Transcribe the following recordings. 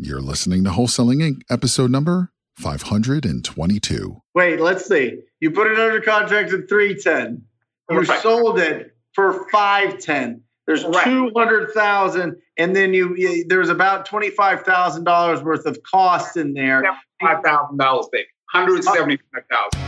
You're listening to Wholesaling Inc., episode number 522. Wait, let's see. You put it under contract at 310. You Correct. sold it for 510. There's Correct. 200,000 and then you, you there's about $25,000 worth of costs in there. Five thousand dollars, baby. Hundred seventy-five thousand.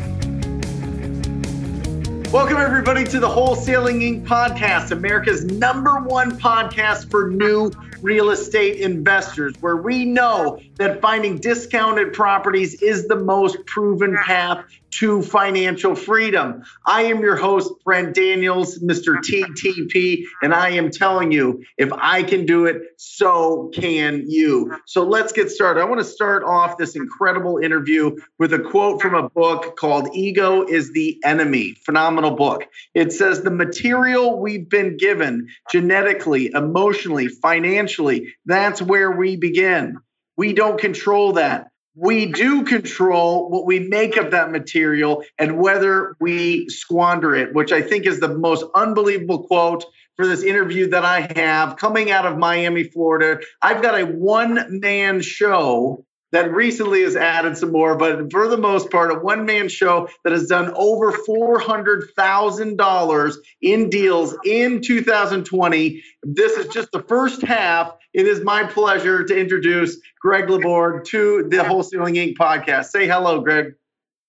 Welcome, everybody, to the Wholesaling Inc. podcast, America's number one podcast for new real estate investors, where we know that finding discounted properties is the most proven path to financial freedom. I am your host, Brent Daniels, Mr. TTP, and I am telling you, if I can do it, so can you. So let's get started. I want to start off this incredible interview with a quote from a book called Ego is the Enemy. Phenomenal book. It says, The material we've been given genetically, emotionally, financially, that's where we begin. We don't control that. We do control what we make of that material and whether we squander it, which I think is the most unbelievable quote for this interview that I have coming out of Miami, Florida. I've got a one man show that recently has added some more, but for the most part, a one man show that has done over $400,000 in deals in 2020. This is just the first half. It is my pleasure to introduce Greg Laborde to the Wholesaling Inc. podcast. Say hello, Greg.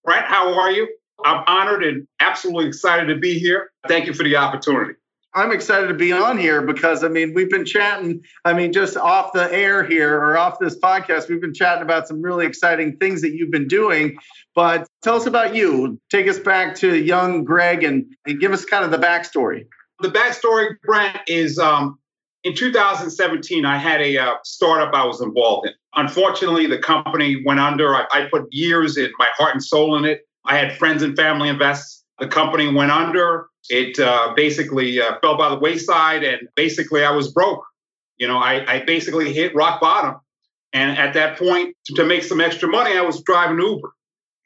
Brent, how are you? I'm honored and absolutely excited to be here. Thank you for the opportunity. I'm excited to be on here because I mean we've been chatting. I mean just off the air here or off this podcast, we've been chatting about some really exciting things that you've been doing. But tell us about you. Take us back to young Greg and, and give us kind of the backstory. The backstory, Brent, is um, in 2017, I had a uh, startup I was involved in. Unfortunately, the company went under. I, I put years in my heart and soul in it. I had friends and family invest. The company went under. It uh, basically uh, fell by the wayside, and basically, I was broke. You know, I, I basically hit rock bottom. And at that point, to, make some extra money, I was driving Uber.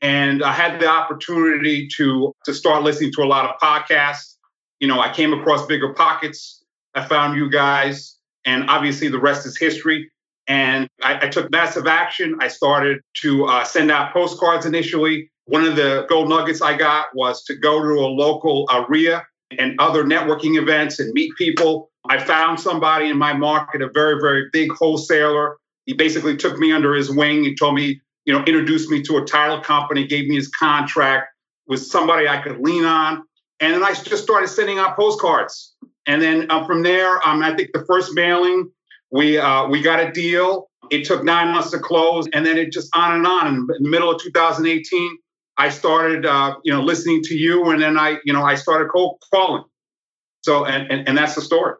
And I had the opportunity to, to start listening to a lot of podcasts. You know, I came across Bigger Pockets. I found you guys, and obviously the rest is history. And I, I took massive action. I started to uh, send out postcards initially. One of the gold nuggets I got was to go to a local area and other networking events and meet people. I found somebody in my market, a very, very big wholesaler. He basically took me under his wing. He told me, you know, introduced me to a title company, gave me his contract, was somebody I could lean on. And then I just started sending out postcards. And then uh, from there, um, I think the first mailing, we uh, we got a deal. It took nine months to close, and then it just on and on. In the middle of 2018, I started, uh, you know, listening to you, and then I, you know, I started cold calling. So, and, and and that's the story.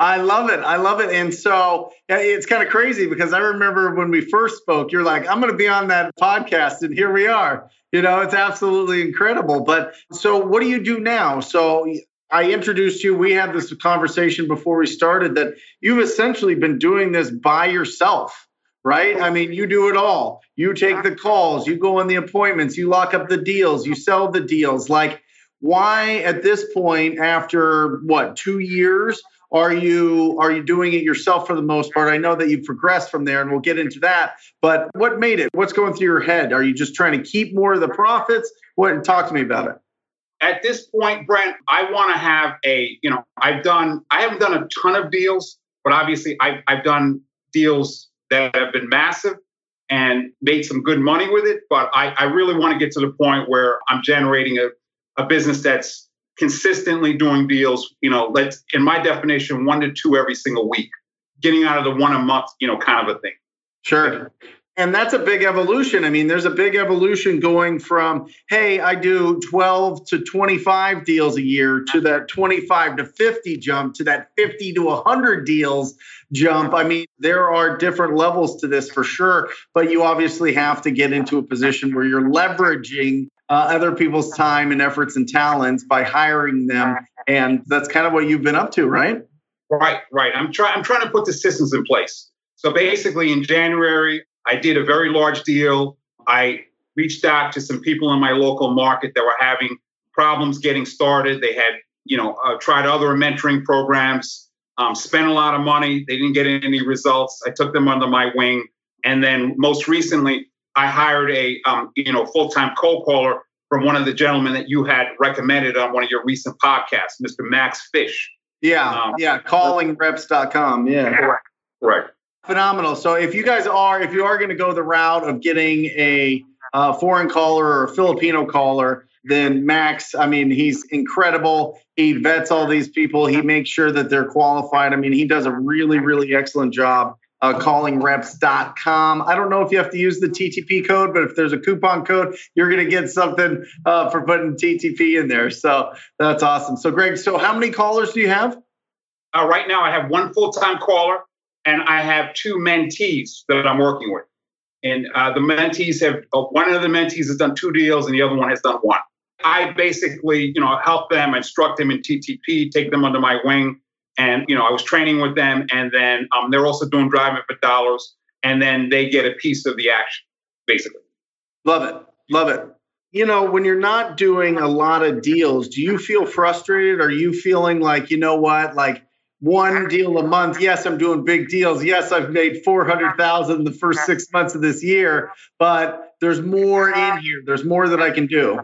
I love it. I love it. And so it's kind of crazy because I remember when we first spoke, you're like, I'm going to be on that podcast. And here we are. You know, it's absolutely incredible. But so what do you do now? So I introduced you. We had this conversation before we started that you've essentially been doing this by yourself, right? I mean, you do it all. You take the calls, you go on the appointments, you lock up the deals, you sell the deals. Like, why at this point, after what, two years, are you are you doing it yourself for the most part? I know that you've progressed from there, and we'll get into that. But what made it? What's going through your head? Are you just trying to keep more of the profits? What? Talk to me about it. At this point, Brent, I want to have a, you know, I've done, I haven't done a ton of deals, but obviously I've, I've done deals that have been massive and made some good money with it. But I, I really want to get to the point where I'm generating a, a business that's consistently doing deals, you know, let's, in my definition, one to two every single week, getting out of the one a month, you know, kind of a thing. Sure. And that's a big evolution. I mean, there's a big evolution going from, hey, I do 12 to 25 deals a year to that 25 to 50 jump to that 50 to 100 deals jump. I mean, there are different levels to this for sure, but you obviously have to get into a position where you're leveraging uh, other people's time and efforts and talents by hiring them. And that's kind of what you've been up to, right? Right, right. I'm trying. I'm trying to put the systems in place. So basically, in January, I did a very large deal. I reached out to some people in my local market that were having problems getting started. They had, you know, uh, tried other mentoring programs, um, spent a lot of money. They didn't get any results. I took them under my wing, and then most recently, I hired a, um, you know, full-time cold caller from one of the gentlemen that you had recommended on one of your recent podcasts, Mr. Max Fish. Yeah, um, yeah, callingreps.com. Yeah. Correct. Right phenomenal. So if you guys are, if you are going to go the route of getting a uh, foreign caller or a Filipino caller, then Max, I mean, he's incredible. He vets all these people. He makes sure that they're qualified. I mean, he does a really, really excellent job. Uh, callingreps.com. I don't know if you have to use the TTP code, but if there's a coupon code, you're going to get something uh, for putting TTP in there. So that's awesome. So, Greg, so how many callers do you have? Uh, right now, I have one full time caller and I have two mentees that I'm working with. And uh, the mentees have uh, one of the mentees has done two deals, and the other one has done one. I basically, you know, help them, instruct them in TTP, take them under my wing, and you know, I was training with them, and then um, they're also doing driving for dollars, and then they get a piece of the action, basically. Love it, love it. You know, when you're not doing a lot of deals, do you feel frustrated? Are you feeling like, you know what, like one deal a month. Yes, I'm doing big deals. Yes, I've made 400,000 in the first 6 months of this year, but there's more in here. There's more that I can do.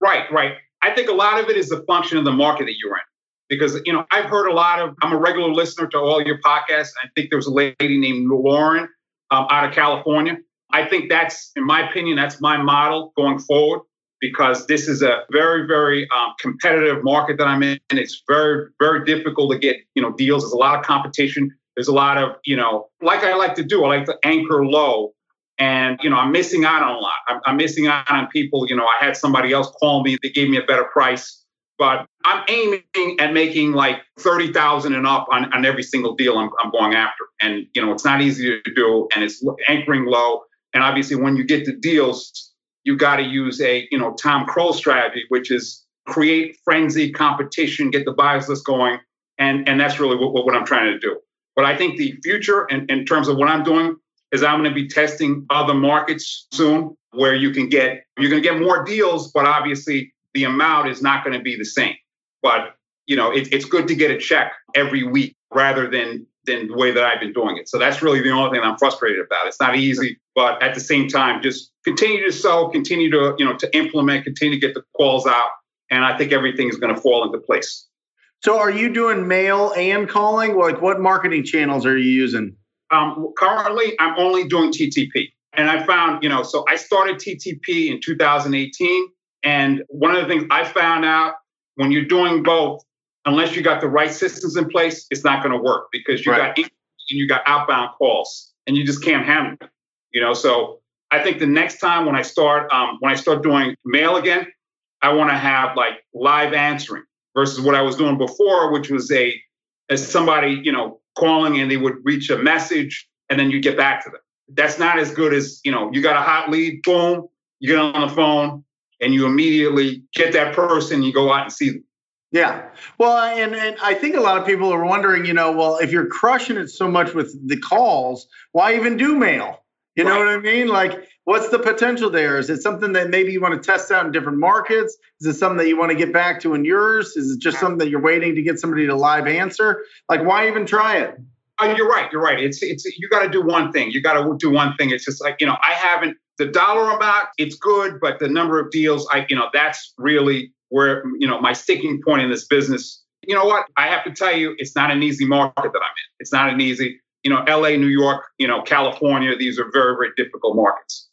Right, right. I think a lot of it is a function of the market that you're in. Because, you know, I've heard a lot of, I'm a regular listener to all your podcasts. I think there was a lady named Lauren um, out of California. I think that's, in my opinion, that's my model going forward because this is a very, very um, competitive market that I'm in. It's very, very difficult to get, you know, deals. There's a lot of competition. There's a lot of, you know, like I like to do, I like to anchor low. And, you know, I'm missing out on a lot. I'm, I'm missing out on people. You know, I had somebody else call me, they gave me a better price. But I'm aiming at making like 30,000 and up on, on every single deal I'm, I'm going after. And, you know, it's not easy to do and it's anchoring low. And obviously, when you get the deals, you got to use a you know Tom Krol strategy, which is create frenzy, competition, get the buyers list going, and and that's really what, what I'm trying to do. But I think the future, in, in terms of what I'm doing, is I'm going to be testing other markets soon, where you can get you're going to get more deals, but obviously the amount is not going to be the same. But you know, it, it's good to get a check every week rather than than the way that I've been doing it. So that's really the only thing I'm frustrated about. It's not easy, but at the same time, just continue to sell, continue to you know to implement, continue to get the calls out, and I think everything is going to fall into place. So, are you doing mail and calling? Like, what marketing channels are you using? Um, currently, I'm only doing TTP, and I found you know, so I started TTP in 2018, and one of the things I found out when you're doing both, unless you got the right systems in place, it's not going to work because you right. got and you got outbound calls and you just can't handle it. You know, so I think the next time when I start um, when I start doing mail again, I want to have like live answering versus what I was doing before, which was a as somebody you know calling and they would reach a message and then you get back to them. That's not as good as you know you got a hot lead, boom, you get on the phone and you immediately get that person, you go out and see them. Yeah. Well, and, and I think a lot of people are wondering, you know, well, if you're crushing it so much with the calls, why even do mail? You know what I mean? Like, what's the potential there? Is it something that maybe you want to test out in different markets? Is it something that you want to get back to in yours? Is it just something that you're waiting to get somebody to live answer? Like, why even try it? Oh, you're right. You're right. It's it's you got to do one thing. You got to do one thing. It's just like you know, I haven't the dollar amount. It's good, but the number of deals, I you know, that's really where you know my sticking point in this business. You know what? I have to tell you, it's not an easy market that I'm in. It's not an easy. You know, L.A., New York, you know, California. These are very, very difficult markets.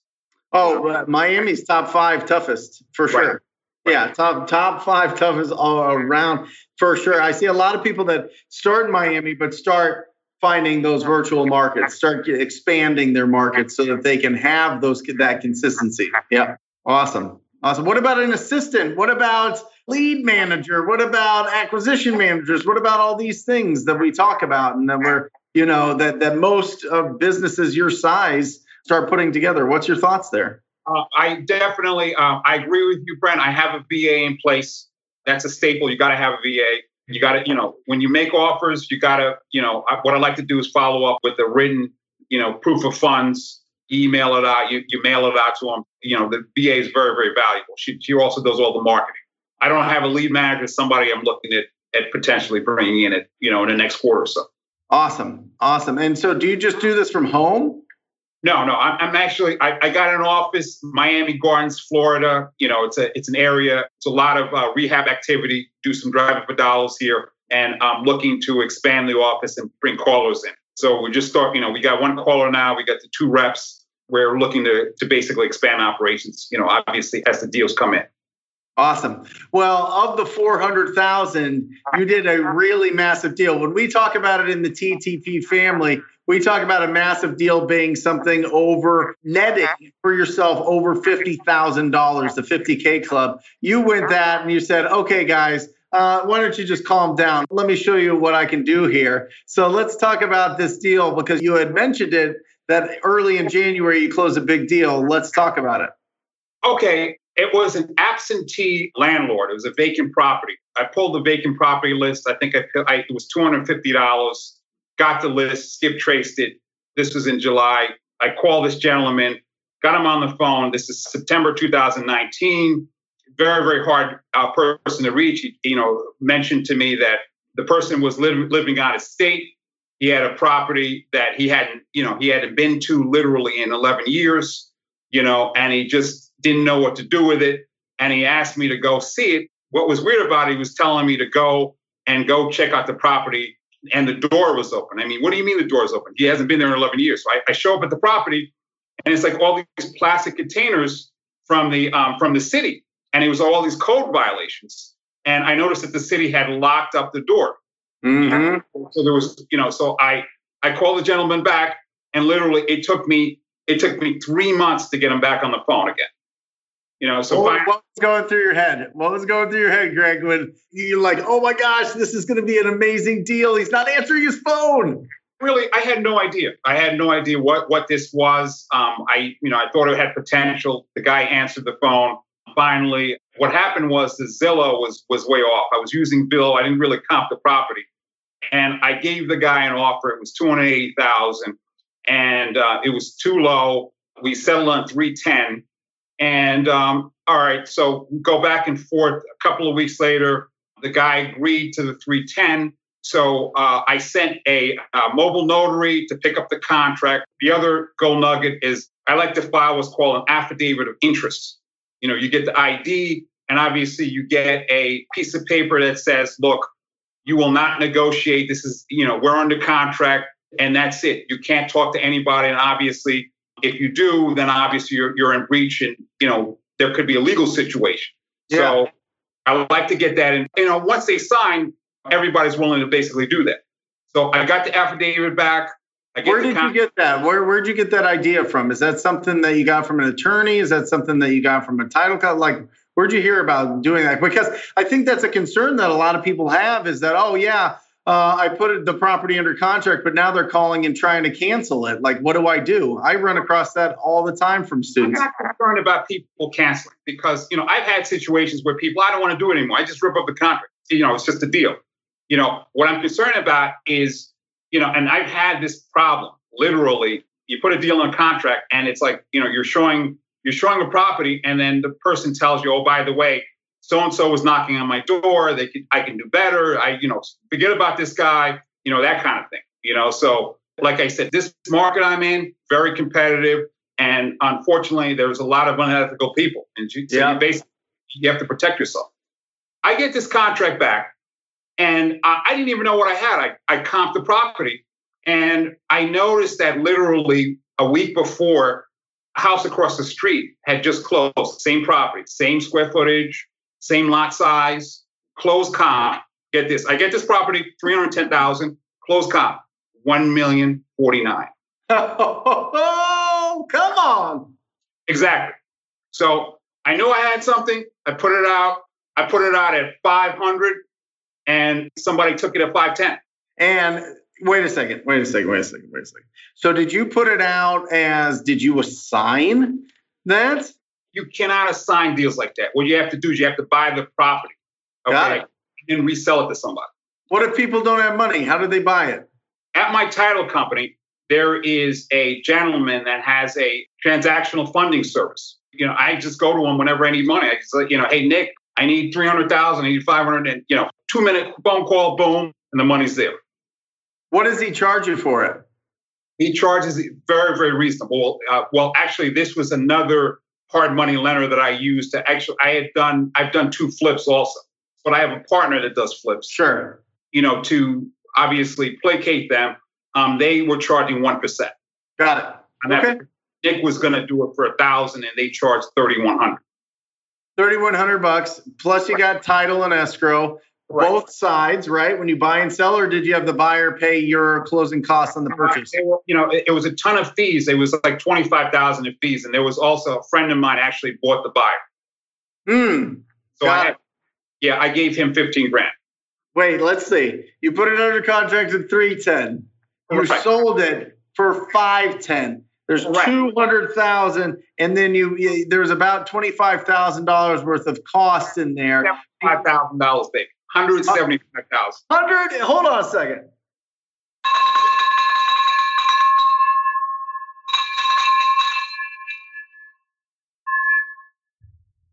Oh, uh, Miami's top five toughest for sure. Right. Yeah, top top five toughest all around for sure. I see a lot of people that start in Miami, but start finding those virtual markets, start expanding their markets so that they can have those that consistency. Yeah, awesome, awesome. What about an assistant? What about lead manager? What about acquisition managers? What about all these things that we talk about and that we're you know that that most of businesses your size start putting together? What's your thoughts there? Uh, I definitely, uh, I agree with you, Brent. I have a VA in place. That's a staple. You got to have a VA. You got to, you know, when you make offers, you got to, you know, what I like to do is follow up with a written, you know, proof of funds, email it out, you, you mail it out to them. You know, the VA is very, very valuable. She, she also does all the marketing. I don't have a lead manager, somebody I'm looking at, at potentially bringing in it, you know, in the next quarter or so. Awesome. Awesome. And so do you just do this from home? No, no. I'm, actually. I, I, got an office, Miami Gardens, Florida. You know, it's a it's an area. It's a lot of uh, rehab activity. Do some driving for dollars here, and I'm looking to expand the office and bring callers in. So we just start. You know, we got one caller now. We got the two reps. We're looking to to basically expand operations. You know, obviously as the deals come in. Awesome. Well, of the 400,000, you did a really massive deal. When we talk about it in the TTP family, we talk about a massive deal being something over netting for yourself over $50,000, the 50K club. You went that and you said, okay, guys, uh, why don't you just calm down? Let me show you what I can do here. So let's talk about this deal because you had mentioned it that early in January you closed a big deal. Let's talk about it. Okay. It was an absentee landlord. It was a vacant property. I pulled the vacant property list. I think I, I it was two hundred fifty dollars. Got the list. Skip traced it. This was in July. I called this gentleman. Got him on the phone. This is September 2019. Very very hard uh, person to reach. He, you know, mentioned to me that the person was li- living out of state. He had a property that he hadn't, you know, he hadn't been to literally in 11 years. You know, and he just didn't know what to do with it. And he asked me to go see it. What was weird about it, he was telling me to go and go check out the property and the door was open. I mean, what do you mean the door is open? He hasn't been there in 11 years. So I, I show up at the property and it's like all these plastic containers from the um, from the city. And it was all these code violations. And I noticed that the city had locked up the door. Mm-hmm. So there was, you know, so I I called the gentleman back and literally it took me it took me three months to get him back on the phone again. You know, so what, what, was going through your head? What was going through your head, Greg, when you're like, oh my gosh, this is going to be an amazing deal? He's not answering his phone. Really, I had no idea. I had no idea what what this was. Um, I, you know, I thought it had potential. The guy answered the phone. Finally, what happened was the Zillow was was way off. I was using Bill. I didn't really comp the property, and I gave the guy an offer. It was two hundred eighty thousand, and uh, it was too low. We settled on three ten and um, all right, so go back and forth. A couple of weeks later, the guy agreed to the 310. So uh, I sent a, a, mobile notary to pick up the contract. The other gold nugget is I like to file what's called an affidavit of interest. You know, you get the ID, and obviously you get a piece of paper that says, look, you will not negotiate. This is, you know, we're under contract, and that's it. You can't talk to anybody. And obviously, if you do, then obviously you're, you're in breach and, you know, there could be a legal situation. Yeah. So I would like to get that. And, you know, once they sign, everybody's willing to basically do that. So I got the affidavit back. Where did con- you get that? Where where'd you get that idea from? Is that something that you got from an attorney? Is that something that you got from a title cut? Like, where'd you hear about doing that? Because I think that's a concern that a lot of people have is that, oh yeah, uh, I put the property under contract, but now they're calling and trying to cancel it. Like, what do I do? I run across that all the time from students. I'm not concerned about people canceling because, you know, I've had situations where people, I don't want to do it anymore. I just rip up the contract. You know, it's just a deal. You know, what I'm concerned about is, you know, and I've had this problem literally. You put a deal on a contract and it's like, you know, you're showing you're showing a property and then the person tells you, oh, by the way, so and so was knocking on my door. They could, I can do better. I, you know, forget about this guy. You know, that kind of thing. You know, so like I said, this market I'm in very competitive, and unfortunately, there's a lot of unethical people, and you, so yeah. you basically you have to protect yourself. I get this contract back, and I, I didn't even know what I had. I I comped the property, and I noticed that literally a week before, a house across the street had just closed, same property, same square footage, same lot size, closed comp. Get this. I get this property, 310,000, closed comp. one million forty nine. Oh, come on. Exactly. So I knew I had something. I put it out. I put it out at 500 and somebody took it at 510. And wait a second, wait a second, wait a second, wait a second. So did you put it out as, did you assign that? You cannot assign deals like that. What you have to do is you have to buy the property. Okay. And resell it to somebody. What if people don't have money? How do they buy it? At my title company, there is a gentleman that has a transactional funding service. You know, I just go to him whenever I need money. I just like, you know, hey Nick, I need 300,000, I need 500 and you know, 2 minute phone call, boom, and the money's there. What does he charge you for it? He charges it very, very reasonable. Uh, well, actually, this was another hard money lender that I used to actually. I had done. I've done two flips also, but I have a partner that does flips. Sure. You know, to obviously placate them. Um, they were charging one percent, Got it. and Okay. Nick was going to do it for a thousand, and they charged thirty one hundred. 3100 bucks plus you got title and escrow both sides right when you buy and sell or did you have the buyer pay your closing costs on the purchase were- you know, it, it was a ton of fees. It was like twenty five thousand in fees, and there was also a friend of mine actually bought the buyer. hmm So I had, yeah, I gave him fifteen grand. wait let's see you put it under contract at 310 you Right. sold it for 510 there's Correct. 200,000 and then you, you there's about $25,000 worth of cost in there Five thousand dollars, baby. Hundred seventy five thousand. 100 hold on a second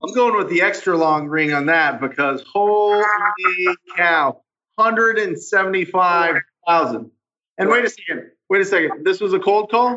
I'm going with the extra long ring on that because holy cow, 175,000. And wait a second, wait a second. This was a cold call?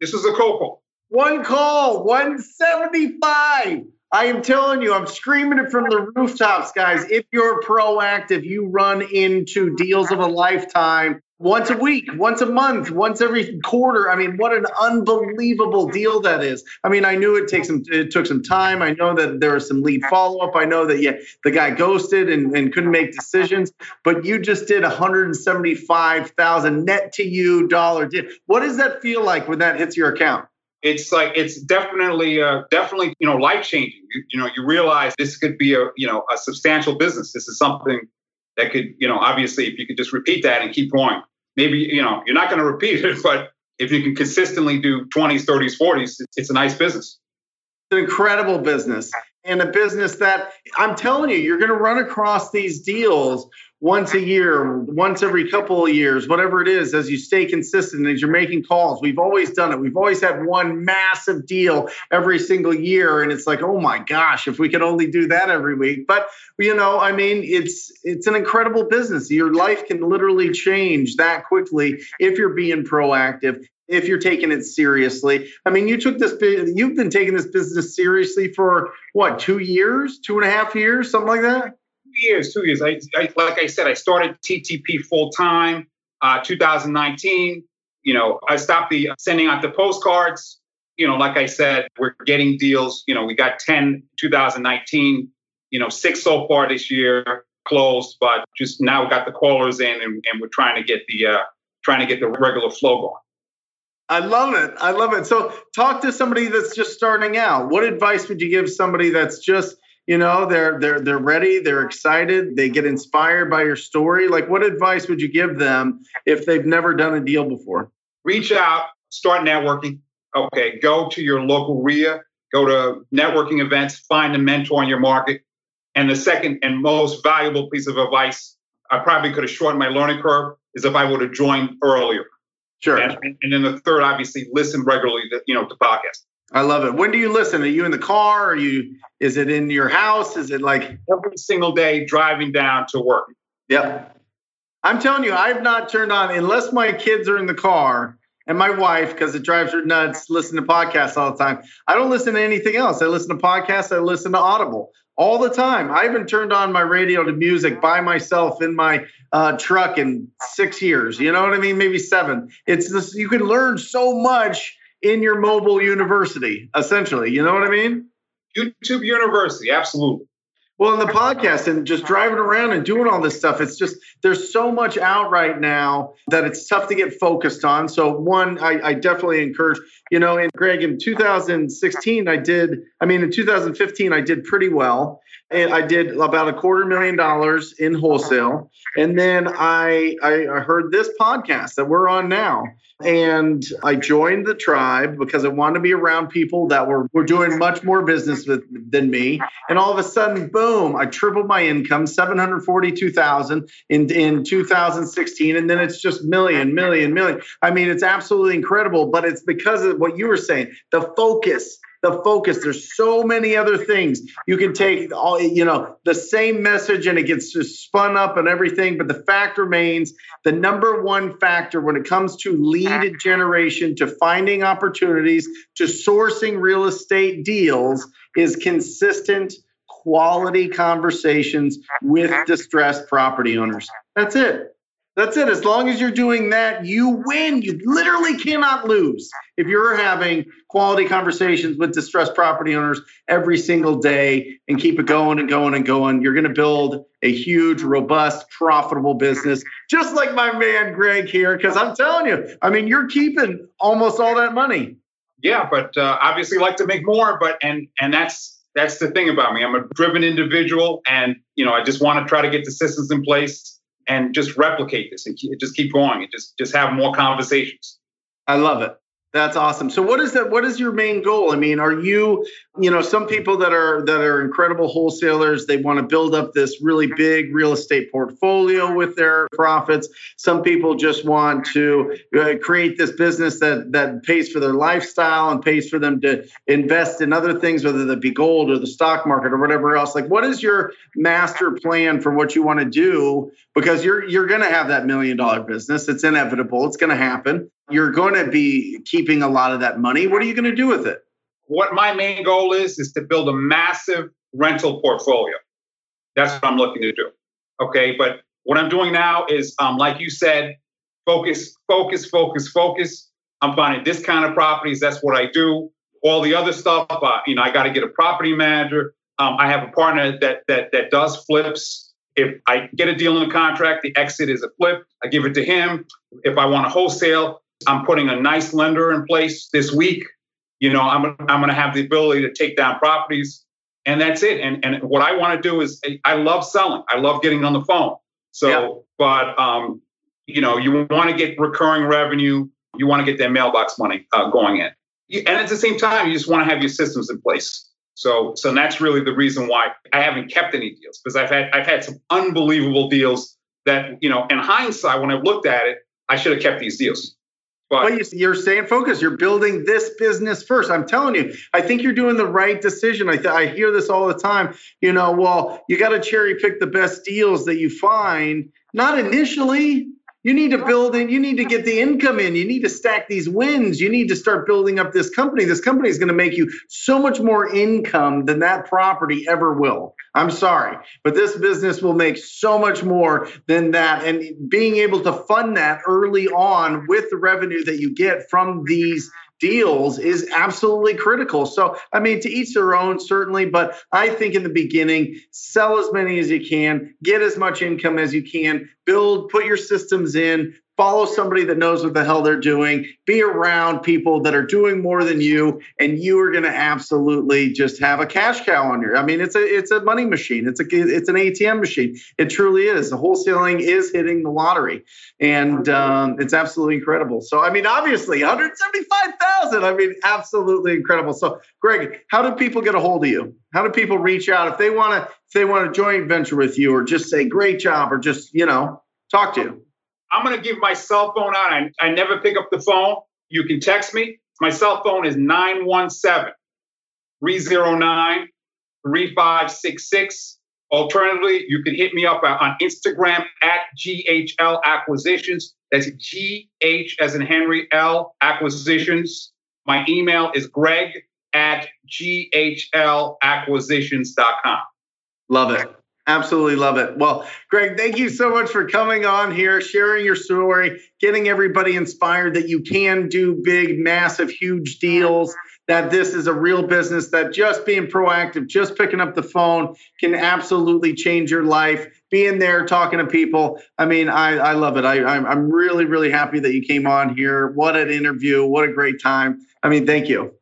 This was a cold call. One call, 175. I am telling you, I'm screaming it from the rooftops, guys. If you're proactive, you run into deals of a lifetime once a week, once a month, once every quarter. I mean, what an unbelievable deal that is. I mean, I knew it takes some it took some time. I know that there was some lead follow-up. I know that yeah, the guy ghosted and, and couldn't make decisions, but you just did 175,000 net to you dollar deal. What does that feel like when that hits your account? It's like it's definitely, uh, definitely, you know, life changing. You, you know, you realize this could be a, you know, a substantial business. This is something that could, you know, obviously, if you could just repeat that and keep going, maybe, you know, you're not going to repeat it, but if you can consistently do 20s, 30s, 40s, it's, it's a nice business. It's an incredible business and a business that I'm telling you, you're going to run across these deals once a year, once every couple of years, whatever it is, as you stay consistent, as you're making calls. We've always done it. We've always had one massive deal every single year. And it's like, oh my gosh, if we could only do that every week. But you know, I mean, it's it's an incredible business. Your life can literally change that quickly if you're being proactive if you're taking it seriously. I mean, you took this, you've been taking this business seriously for what, two years, two and a half years, something like that? Years, two years. I, I like I said, I started TTP full time, uh, 2019. You know, I stopped the sending out the postcards. You know, like I said, we're getting deals. You know, we got 10 2019. You know, six so far this year closed, but just now we got the callers in, and, and we're trying to get the uh, trying to get the regular flow going. I love it. I love it. So, talk to somebody that's just starting out. What advice would you give somebody that's just, you know, they're they're they're ready, they're excited, they get inspired by your story? Like, what advice would you give them if they've never done a deal before? reach out, start networking. Okay, go to your local REIA, go to networking events, find a mentor in your market. And the second and most valuable piece of advice, I probably could have shortened my learning curve, is if I would have joined earlier. Sure. And, and then the third, obviously, listen regularly to you know to podcasts. I love it. When do you listen? Are you in the car? Are you? Is it in your house? Is it like? Every single day driving down to work. Yep. I'm telling you, I've not turned on unless my kids are in the car and my wife, because it drives her nuts, listen to podcasts all the time. I don't listen to anything else. I listen to podcasts. I listen to Audible all the time. I haven't turned on my radio to music by myself in my uh, truck in six years. You know what I mean? Maybe seven. It's this. You can learn so much in your mobile university, essentially. You know what I mean? YouTube University, absolutely. Well, in the podcast and just driving around and doing all this stuff, it's just there's so much out right now that it's tough to get focused on. So, one, I, I definitely encourage, you know, and Greg, in 2016, I did, I mean, in 2015, I did pretty well. And I did about a quarter million dollars in wholesale. And then I, I heard this podcast that we're on now. And I joined the tribe because I wanted to be around people that were, were doing much more business with, than me. And all of a sudden, boom, I tripled my income, 742,000 in, in 2016. And then it's just million, million, million. I mean, it's absolutely incredible, but it's because of what you were saying, the focus the focus. There's so many other things you can take all you know the same message and it gets just spun up and everything. But the fact remains the number one factor when it comes to lead generation, to finding opportunities, to sourcing real estate deals is consistent quality conversations with distressed property owners. That's it. That's it. As long as you're doing that, you win. You literally cannot lose if you're having quality conversations with distressed property owners every single day and keep it going and going and going. You're going to build a huge, robust, profitable business, just like my man Greg here. Because I'm telling you, I mean, you're keeping almost all that money. Yeah, but uh, obviously like to make more. But and and that's that's the thing about me. I'm a driven individual, and you know, I just want to try to get the systems in place and just replicate this and just keep going and just just have more conversations. I love it. That's awesome. So what is that what is your main goal? I mean, are you, you know, some people that are that are incredible wholesalers, they want to build up this really big real estate portfolio with their profits. Some people just want to uh, create this business that that pays for their lifestyle and pays for them to invest in other things whether that be gold or the stock market or whatever else. Like what is your master plan for what you want to do because you're you're going to have that million dollar business. It's inevitable. It's going to happen you're going to be keeping a lot of that money. What are you going to do with it? What my main goal is is to build a massive rental portfolio. That's what I'm looking to do. Okay, but what I'm doing now is, um, like you said, focus, focus, focus, focus. I'm finding this kind of properties. That's what I do. All the other stuff, uh, you know, I got to get a property manager. Um, I have a partner that that that does flips. If I get a deal in the contract, the exit is a flip. I give it to him. If I want a wholesale, I'm putting a nice lender in place this week. You know, I'm, I'm going to have the ability to take down properties, and that's it. And, and what I want to do is, I love selling. I love getting on the phone. So, yeah. but um, you know, you want to get recurring revenue. You want to get that mailbox money uh, going in, and at the same time, you just want to have your systems in place. So, so that's really the reason why I haven't kept any deals because I've had I've had some unbelievable deals that you know, in hindsight, when I've looked at it, I should have kept these deals. But well, you, are staying focused. You're building this business first. I'm telling you, I think you're doing the right decision. I, th- I hear this all the time. You know, well, you got to cherry pick the best deals that you find. Not initially. You need to build in, you need to get the income in, you need to stack these wins, you need to start building up this company. This company is going to make you so much more income than that property ever will. I'm sorry, but this business will make so much more than that. And being able to fund that early on with the revenue that you get from these deals is absolutely critical. So, I mean, to each their own, certainly, but I think in the beginning, sell as many as you can, get as much income as you can, build, put your systems in, follow somebody that knows what the hell they're doing, be around people that are doing more than you, and you are going to absolutely just have a cash cow on your. I mean, it's a it's a money machine. It's a it's an ATM machine. It truly is. The wholesaling is hitting the lottery, and um, it's absolutely incredible. So, I mean, obviously, one hundred seventy five thousand. I mean, absolutely incredible. So, Greg, how do people get a hold of you? How do people reach out if they want to if they want to join venture with you, or just say great job, or just you know talk to you? I'm going to give my cell phone out. I, I never pick up the phone. You can text me. My cell phone is 917 309 3566. Alternatively, you can hit me up on Instagram at GHL Acquisitions. That's GH as in Henry L Acquisitions. My email is greg at ghlacquisitions.com. Love it. Absolutely love it. Well, Greg, thank you so much for coming on here, sharing your story, getting everybody inspired that you can do big, massive, huge deals, that this is a real business, that just being proactive, just picking up the phone can absolutely change your life. Being there, talking to people. I mean, I, I love it. I, I'm, I'm really, really happy that you came on here. What an interview. What a great time. I mean, thank you.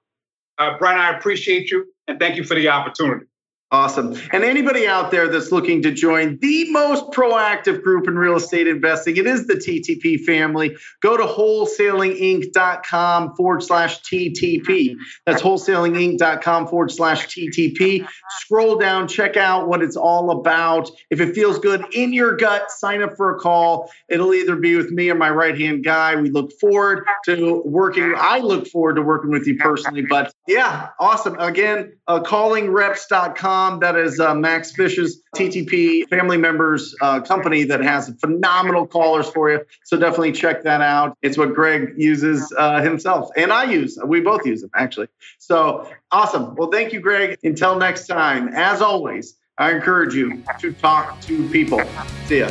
Uh, Brian, I appreciate you and thank you for the opportunity. Awesome. And anybody out there that's looking to join the most proactive group in real estate investing, it is the TTP family. Go to wholesalinginc.com forward slash TTP. That's wholesalinginc.com forward slash TTP. Scroll down, check out what it's all about. If it feels good in your gut, sign up for a call. It'll either be with me or my right hand guy. We look forward to working. I look forward to working with you personally. But yeah, awesome. Again, uh, callingreps.com that is uh, Max Fish's TTP family members uh, company that has phenomenal callers for you. So definitely check that out. It's what Greg uses uh, himself, and I use. We both use them actually. So awesome. Well, thank you, Greg. Until next time, as always, I encourage you to talk to people. See ya.